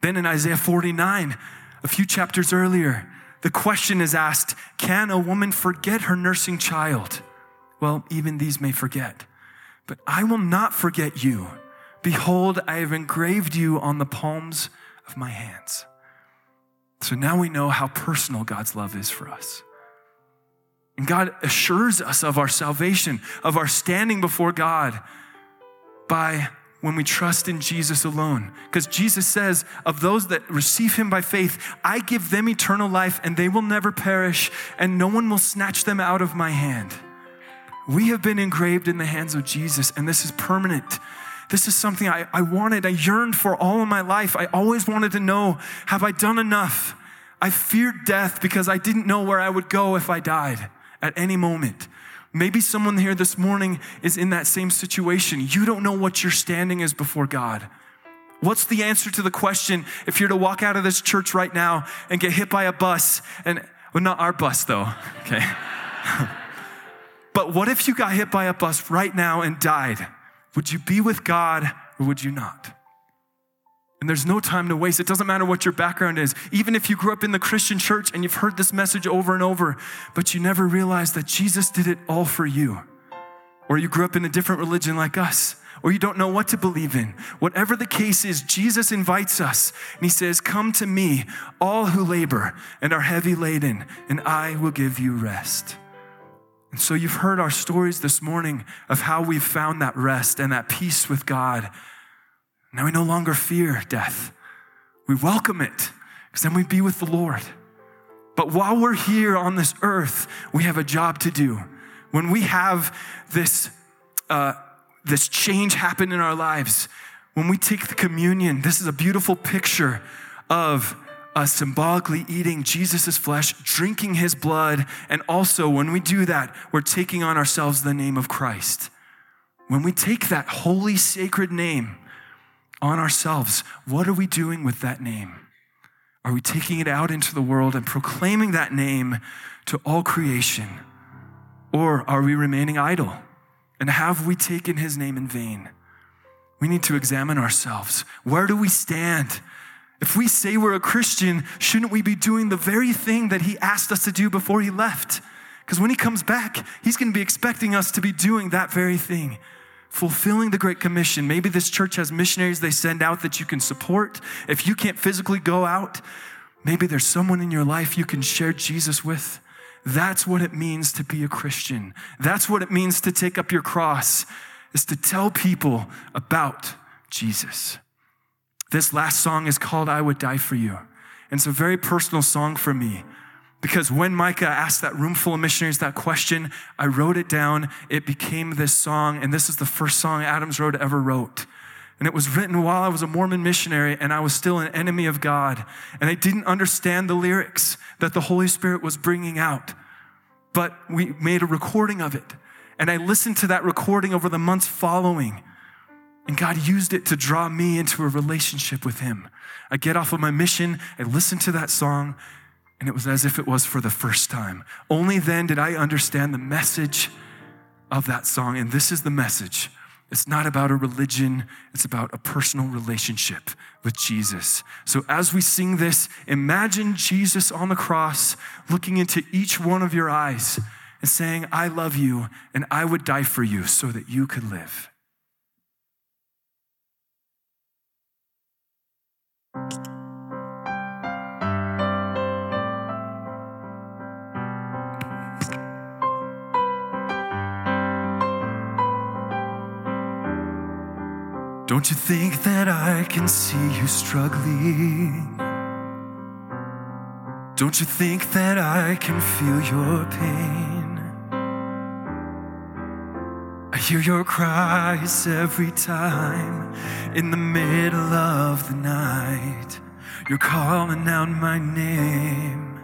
Then in Isaiah 49, a few chapters earlier, the question is asked Can a woman forget her nursing child? Well, even these may forget. But I will not forget you. Behold, I have engraved you on the palms of my hands. So now we know how personal God's love is for us. And God assures us of our salvation, of our standing before God by when we trust in Jesus alone. Because Jesus says, of those that receive him by faith, I give them eternal life and they will never perish, and no one will snatch them out of my hand. We have been engraved in the hands of Jesus, and this is permanent. This is something I, I wanted, I yearned for all of my life. I always wanted to know have I done enough? I feared death because I didn't know where I would go if I died at any moment. Maybe someone here this morning is in that same situation. You don't know what your standing is before God. What's the answer to the question if you're to walk out of this church right now and get hit by a bus and, well, not our bus though, okay? but what if you got hit by a bus right now and died? Would you be with God or would you not? And there's no time to waste. It doesn't matter what your background is. Even if you grew up in the Christian church and you've heard this message over and over, but you never realized that Jesus did it all for you. Or you grew up in a different religion like us, or you don't know what to believe in. Whatever the case is, Jesus invites us and he says, Come to me, all who labor and are heavy laden, and I will give you rest. And so you've heard our stories this morning of how we've found that rest and that peace with God now we no longer fear death. We welcome it because then we be with the Lord. But while we're here on this earth, we have a job to do. When we have this, uh, this change happen in our lives, when we take the communion, this is a beautiful picture of us symbolically eating Jesus' flesh, drinking his blood, and also when we do that, we're taking on ourselves the name of Christ. When we take that holy, sacred name, on ourselves. What are we doing with that name? Are we taking it out into the world and proclaiming that name to all creation? Or are we remaining idle? And have we taken his name in vain? We need to examine ourselves. Where do we stand? If we say we're a Christian, shouldn't we be doing the very thing that he asked us to do before he left? Because when he comes back, he's going to be expecting us to be doing that very thing fulfilling the Great Commission. Maybe this church has missionaries they send out that you can support. If you can't physically go out, maybe there's someone in your life you can share Jesus with. That's what it means to be a Christian. That's what it means to take up your cross, is to tell people about Jesus. This last song is called I Would Die for You. And it's a very personal song for me Because when Micah asked that room full of missionaries that question, I wrote it down. It became this song, and this is the first song Adams Road ever wrote. And it was written while I was a Mormon missionary and I was still an enemy of God. And I didn't understand the lyrics that the Holy Spirit was bringing out. But we made a recording of it. And I listened to that recording over the months following. And God used it to draw me into a relationship with Him. I get off of my mission, I listen to that song, and it was as if it was for the first time. Only then did I understand the message of that song. And this is the message it's not about a religion, it's about a personal relationship with Jesus. So as we sing this, imagine Jesus on the cross looking into each one of your eyes and saying, I love you and I would die for you so that you could live. Don't you think that I can see you struggling? Don't you think that I can feel your pain? I hear your cries every time in the middle of the night. You're calling out my name.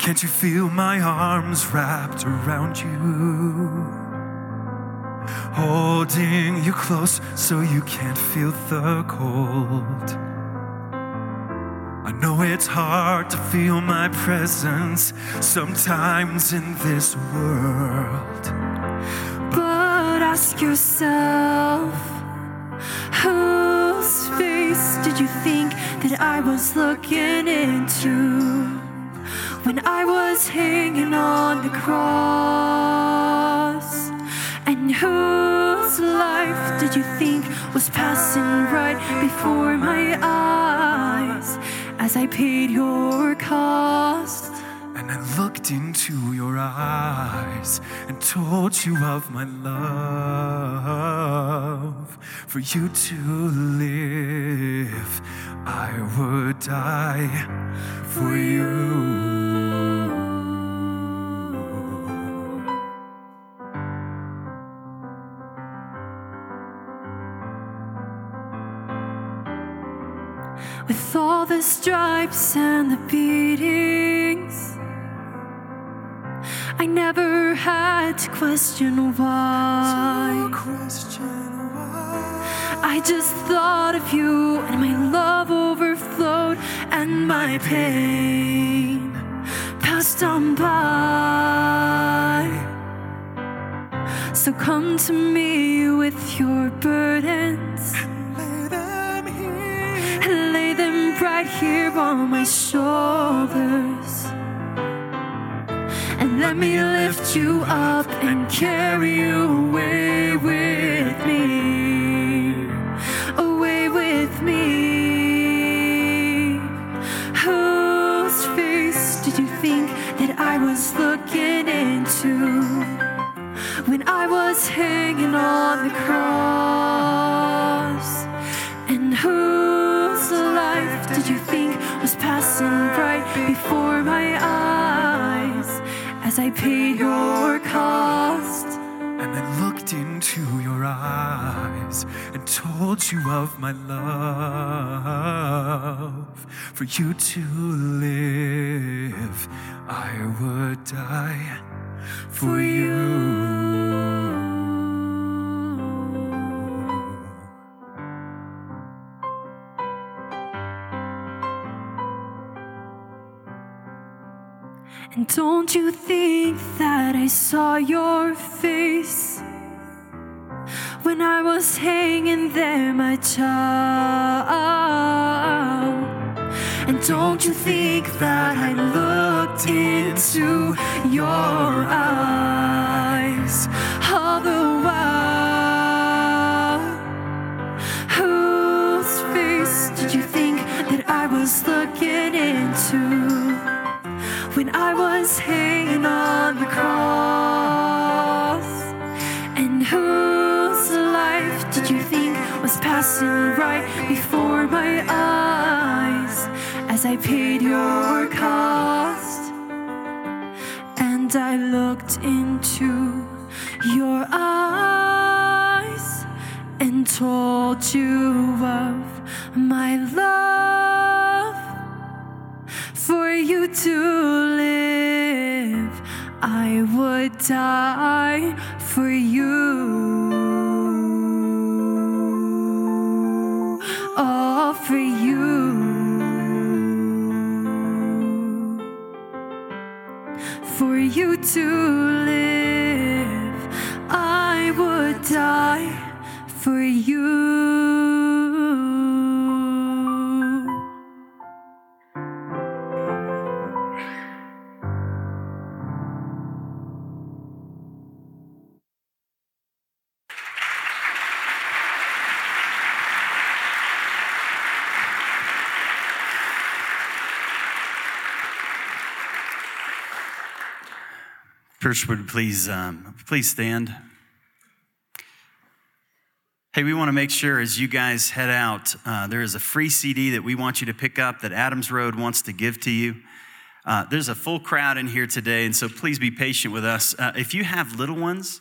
Can't you feel my arms wrapped around you? Holding you close so you can't feel the cold. I know it's hard to feel my presence sometimes in this world. But ask yourself, whose face did you think that I was looking into when I was hanging on the cross? And whose life did you think was passing right before my eyes as I paid your cost? And I looked into your eyes and told you of my love. For you to live, I would die for you. With all the stripes and the beatings, I never had to question why. I just thought of you, and my love overflowed, and my pain passed on by. So come to me with your burdens right here on my shoulders. And let me lift you up and carry you away with me. Away with me. Whose face did you think that I was looking into when I was hanging on the cross? Was passing right before my eyes as I paid your cost? And I looked into your eyes and told you of my love. For you to live, I would die for you. And don't you think that I saw your face when I was hanging there, my child? And don't you think that I looked into your eyes all the while? Whose face did you think that I was looking into? When I was hanging on the cross? And whose life did you think was passing right before my eyes as I paid your cost. And I looked into your eyes and told you of my love for you to live. I would die for you. All for you. For you to live, I would die for you. Church, would please um, please stand. Hey, we want to make sure as you guys head out, uh, there is a free CD that we want you to pick up that Adams Road wants to give to you. Uh, there's a full crowd in here today, and so please be patient with us. Uh, if you have little ones,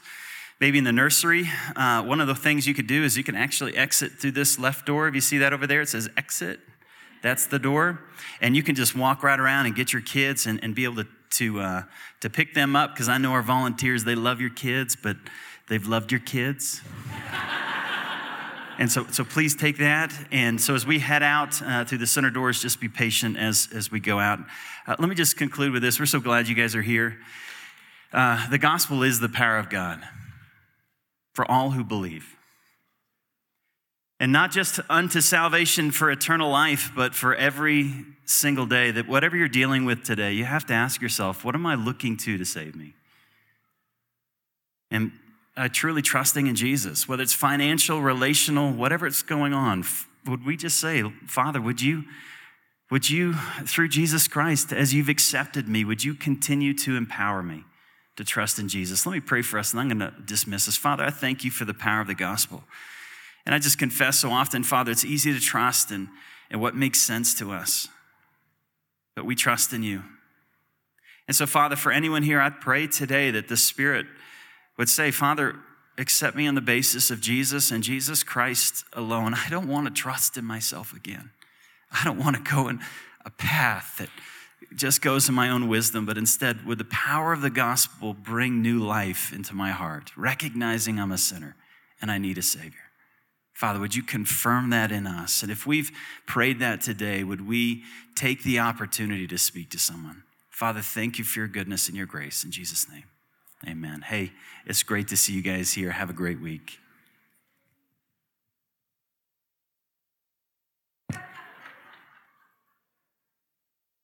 maybe in the nursery, uh, one of the things you could do is you can actually exit through this left door. If you see that over there, it says exit. That's the door. And you can just walk right around and get your kids and, and be able to, to, uh, to pick them up because I know our volunteers, they love your kids, but they've loved your kids. and so, so please take that. And so as we head out uh, through the center doors, just be patient as, as we go out. Uh, let me just conclude with this. We're so glad you guys are here. Uh, the gospel is the power of God for all who believe. And not just unto salvation for eternal life, but for every single day. That whatever you're dealing with today, you have to ask yourself, what am I looking to to save me? And uh, truly trusting in Jesus, whether it's financial, relational, whatever it's going on, would we just say, Father, would you, would you, through Jesus Christ, as you've accepted me, would you continue to empower me to trust in Jesus? Let me pray for us, and I'm going to dismiss us. Father, I thank you for the power of the gospel. And I just confess so often, Father, it's easy to trust in, in what makes sense to us. But we trust in you. And so, Father, for anyone here, I pray today that the Spirit would say, Father, accept me on the basis of Jesus and Jesus Christ alone. I don't want to trust in myself again. I don't want to go in a path that just goes in my own wisdom, but instead, would the power of the gospel bring new life into my heart, recognizing I'm a sinner and I need a Savior. Father, would you confirm that in us? And if we've prayed that today, would we take the opportunity to speak to someone? Father, thank you for your goodness and your grace. In Jesus' name, amen. Hey, it's great to see you guys here. Have a great week.